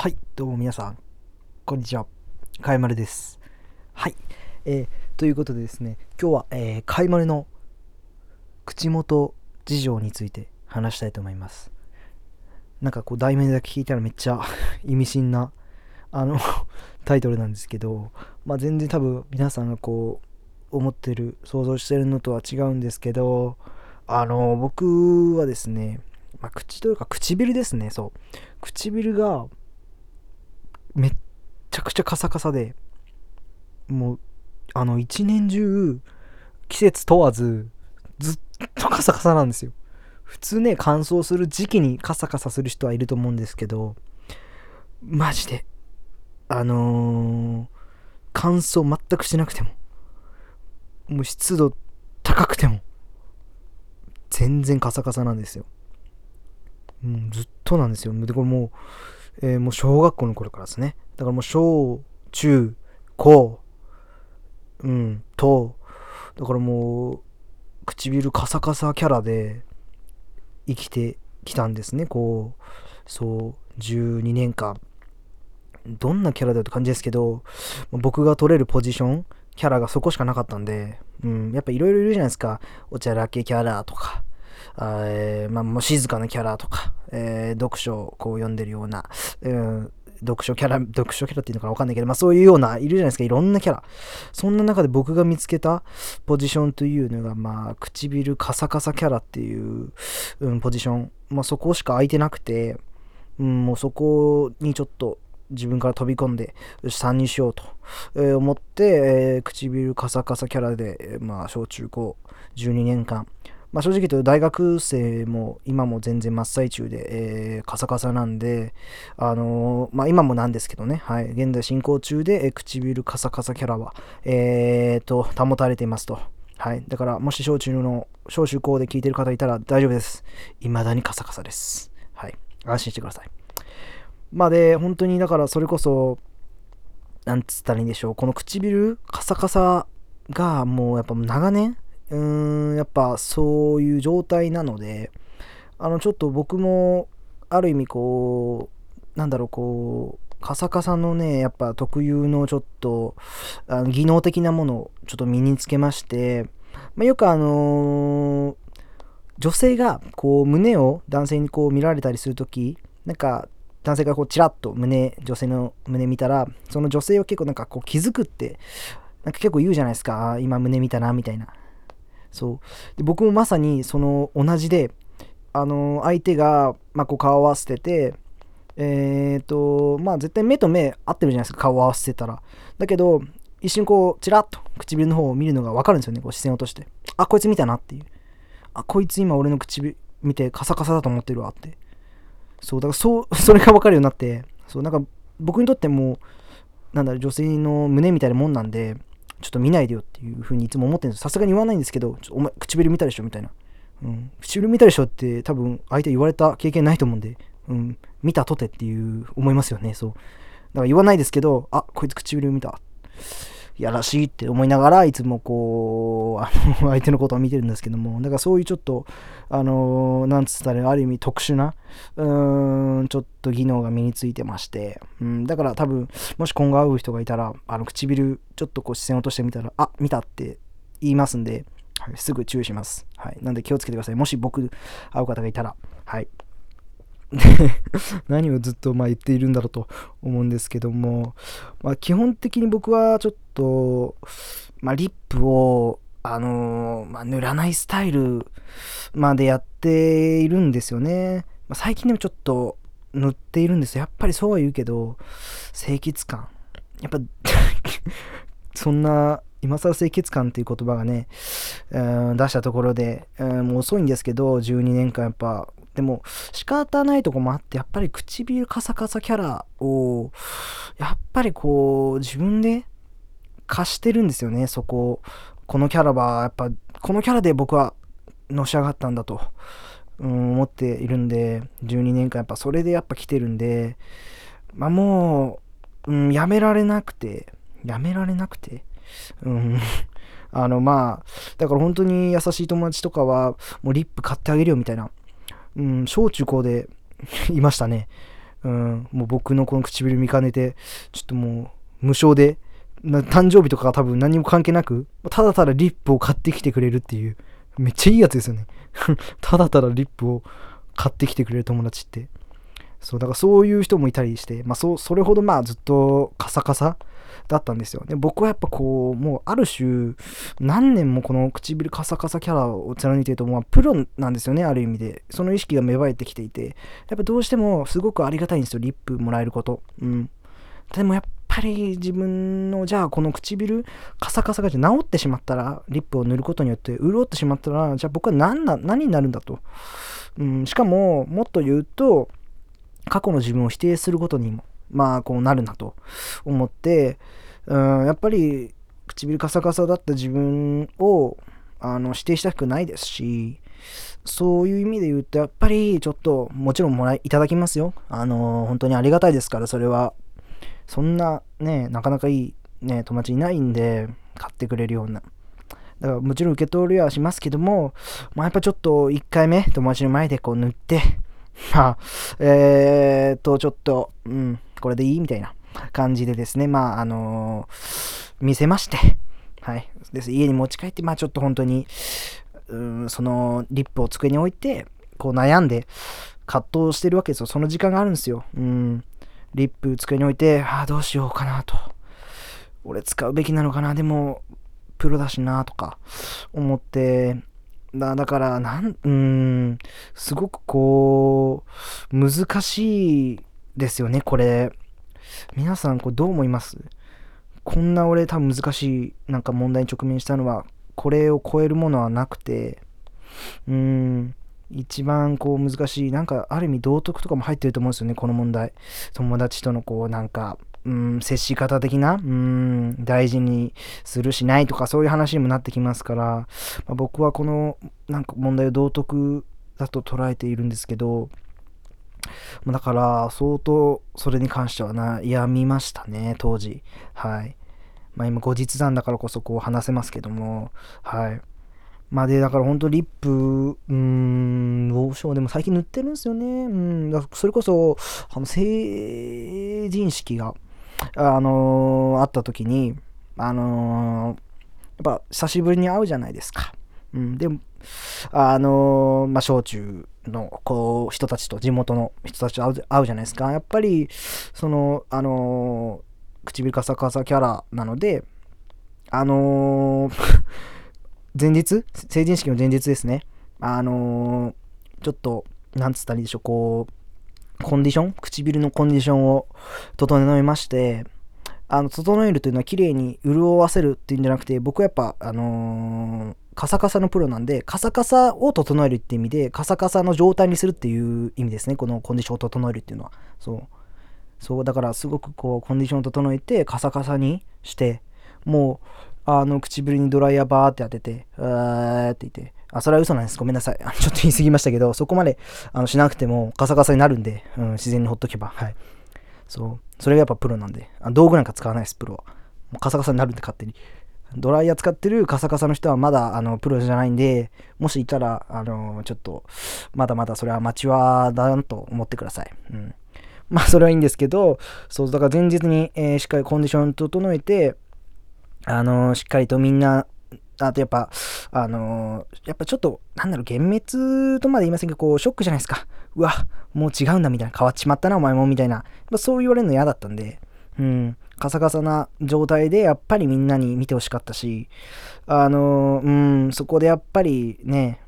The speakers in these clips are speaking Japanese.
はい、どうも皆さん、こんにちは。かいまるです。はい、えー、ということでですね、今日は、えー、かいまるの口元事情について話したいと思います。なんかこう、題名だけ聞いたらめっちゃ 意味深な、あの、タイトルなんですけど、まあ全然多分皆さんがこう、思ってる、想像してるのとは違うんですけど、あの、僕はですね、まあ、口というか唇ですね、そう。唇がめっちゃくちゃカサカサでもうあの一年中季節問わずずっとカサカサなんですよ普通ね乾燥する時期にカサカサする人はいると思うんですけどマジであのー乾燥全くしなくてももう湿度高くても全然カサカサなんですようん、ずっとなんですよ。で、これもう、えーもう小学校の頃からですね。だからもう小、中、高、うん、と、だからもう、唇カサカサキャラで生きてきたんですね。こう、そう、12年間。どんなキャラだよって感じですけど、僕が取れるポジション、キャラがそこしかなかったんで、うん、やっぱいろいろいるじゃないですか。おちゃらけキャラとか、えーまあ、もう静かなキャラとか、えー読書をこう読んでるような、うん、読書キャラ、読書キャラっていうのかなわかんないけど、まあそういうような、いるじゃないですか、いろんなキャラ。そんな中で僕が見つけたポジションというのが、まあ、唇カサカサキャラっていう、うん、ポジション。まあそこしか空いてなくて、うん、もうそこにちょっと自分から飛び込んで、よし、参入しようと、え思って、えー唇カサカサキャラで、えまあ小中高12年間、まあ、正直言うと大学生も今も全然真っ最中で、えーカサカサなんで、あのーまあ、今もなんですけどね、はい、現在進行中で、えー唇カサカサキャラは、えー、と保たれていますと。はい、だからもし小中の小中高で聞いてる方いたら大丈夫です。未だにカサカサです。はい、安心してください。まあで、本当にだからそれこそ、なんつったらいいんでしょう、この唇カサカサがもうやっぱ長年、うーん、やっぱそういう状態なので、あの、ちょっと僕も、ある意味こう、なんだろう、こう、カサカサのね、やっぱ特有のちょっと、あの技能的なものをちょっと身につけまして、まあ、よくあのー女性がこう胸を男性にこう見られたりするとき、なんか男性がこうチラッと胸、女性の胸見たら、その女性を結構なんかこう気づくって、なんか結構言うじゃないですか、今胸見たな、みたいな。そう。で僕もまさにその同じで、あの相手が、まあ、こう顔を合わせてて、えっ、と、まあ絶対目と目合ってるじゃないですか、顔を合わせてたら。だけど、一瞬こう、チラッと唇の方を見るのが分かるんですよね、こう視線を落として。あ、こいつ見たなっていう。あ、こいつ今俺の唇見てカサカサだと思ってるわって。そう、だからそう、それが分かるようになって、そう、なんか僕にとっても、なんだろう、女性の胸みたいなもんなんで、ちょっと見ないでよっていうふうにいつも思ってるんですさすがに言わないんですけど、ちょお前唇見たでしょみたいな。うん、唇見たでしょって多分相手言われた経験ないと思うんで、うん、見たとてっていう思いますよね、そう。だから言わないですけど、あ、こいつ唇見た。やらしいって思いながらいつもこう、あの、相手のことを見てるんですけども、だからそういうちょっと、あの、なんつったらある意味特殊な、うーん、ちょっと技能が身についてまして、うん、だから多分、もし今後会う人がいたら、あの、唇、ちょっとこう視線落としてみたら、あ、見たって言いますんで、はい、すぐ注意します。はい。なんで気をつけてください。もし僕、会う方がいたら、はい。何をずっとまあ言っているんだろうと思うんですけども、まあ、基本的に僕はちょっと、まあ、リップを、あのーまあ、塗らないスタイルまでやっているんですよね。まあ、最近でもちょっと塗っているんです。やっぱりそうは言うけど、清潔感。やっぱ、そんな、今更清潔感っていう言葉がね、うん出したところで、うんもう遅いんですけど、12年間やっぱ、でも仕方ないとこもあって、やっぱり唇カサカサキャラを、やっぱりこう、自分で貸してるんですよね、そこ。このキャラは、やっぱ、このキャラで僕はのし上がったんだと、うん、思っているんで、12年間やっぱそれでやっぱ来てるんで、まあもう、うん、やめられなくて、やめられなくて、うん、あのまあ、だから本当に優しい友達とかは、もうリップ買ってあげるよみたいな、うん、小中高で いましたね。うん、もう僕のこの唇見かねて、ちょっともう無償で、誕生日とかは多分何も関係なく、ただただリップを買ってきてくれるっていう、めっちゃいいやつですよね。ただただリップを買ってきてくれる友達って。そう、だからそういう人もいたりして、まあそ、それほどまあずっとカサカサだったんですよ。で、僕はやっぱこう、もうある種、何年もこの唇カサカサキャラを貫いてると、まあ、プロなんですよね、ある意味で。その意識が芽生えてきていて、やっぱどうしてもすごくありがたいんですよ、リップもらえること。うん。でもやっぱり自分の、じゃあこの唇カサカサが治ってしまったら、リップを塗ることによって潤ってしまったら、じゃあ僕は何な何になるんだと。うん、しかも、もっと言うと、過去の自分を否定することにも、まあ、こうなるなと思って、うん、やっぱり唇カサカサだった自分をあの否定したくないですし、そういう意味で言うと、やっぱりちょっと、もちろんもらいいただきますよ。あの、本当にありがたいですから、それは。そんなね、なかなかいい、ね、友達いないんで、買ってくれるような。だからもちろん受け取りはしますけども、まあ、やっぱちょっと1回目、友達の前でこう塗って、まあ、えーっと、ちょっと、うん、これでいい？みたいな感じでですね、まあ、あのー見せまして、はい。です。家に持ち帰って、まあ、ちょっと本当に、うん、その、リップを机に置いて、こう悩んで、葛藤してるわけですよ。その時間があるんですよ。うん。リップ机に置いて、ああ、どうしようかなと。俺使うべきなのかな、でも、プロだしな、とか、思って、だだから、なん、うん、すごくこう、難しいですよね、これ。皆さん、これどう思います？こんな俺多分難しいなんか問題に直面したのは、これを超えるものはなくて、うーん、一番こう難しい、なんかある意味道徳とかも入ってると思うんですよね、この問題。友達とのこうなんか、うん、接し方的な、うん、大事にするしないとかそういう話にもなってきますから、まあ、僕はこのなんか問題を道徳だと捉えているんですけど、だから相当それに関しては悩みましたね、当時。はい。まあ今後日談だからこそこう話せますけども、はい。まあで、だから本当リップ、うーん、どうしよう。でも最近塗ってるんですよね。うん、だそれこそ、あの、成人式が、あのーあった時に、あのーやっぱ久しぶりに会うじゃないですか。うん、でも、あのまあ、小中のこう人たちと地元の人たちと会う会うじゃないですか。やっぱり、その、あの唇カサカサキャラなので、あの 前日成人式の前日ですね。あのちょっと、なんつったらいいでしょう、こう、コンディション唇のコンディションを整えまして、あの、整えるというのは綺麗に潤わせるっていうんじゃなくて、僕はやっぱ、あのーカサカサのプロなんで、カサカサを整えるって意味で、カサカサの状態にするっていう意味ですね。このコンディションを整えるっていうのは。そう。そう、だからすごくこう、コンディションを整えて、カサカサにして、もう、あの、唇にドライヤーバーって当てて、うーって言って、あ、それは嘘なんです。ごめんなさい。ちょっと言い過ぎましたけど、そこまであのしなくてもカサカサになるんで、うん、自然にほっとけば。はい。そう。それがやっぱプロなんで、あ道具なんか使わないです、プロは。もうカサカサになるんで、勝手に。ドライヤー使ってるカサカサの人はまだあのプロじゃないんで、もしいたら、あのちょっと、まだまだそれは待ちはだなと思ってください。うん。まあ、それはいいんですけど、そう、だから前日に、えーしっかりコンディション整えて、あのしっかりとみんな、あとやっぱ、あのやっぱちょっと、なんだろう、幻滅とまで言いませんけど、こう、ショックじゃないですか。うわ、もう違うんだみたいな、変わっちまったな、お前も、みたいな。やっそう言われるの嫌だったんで、うん、カサカサな状態で、やっぱりみんなに見てほしかったし、あのうん、そこでやっぱりね、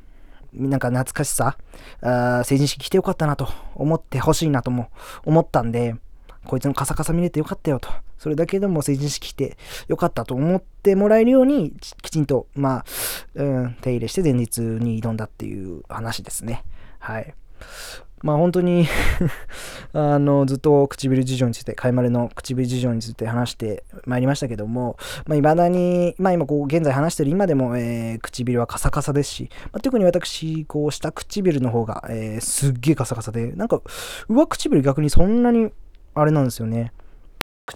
なんか懐かしさ、あ成人式来てよかったなと思ってほしいなとも思ったんで、こいつのカサカサ見れてよかったよと。それだけでも成人式来てよかったと思ってもらえるように、きちんと、まあ、うん、手入れして前日に挑んだっていう話ですね。はい。まあ本当に あの、ずっと唇事情について、かいまるの唇事情について話してまいりましたけども、まあ未だに、まあ今こう現在話してる今でも、えー唇はカサカサですし、まあ、特に私、こう下唇の方が、えーすっげえカサカサで、なんか上唇逆にそんなにあれなんですよね。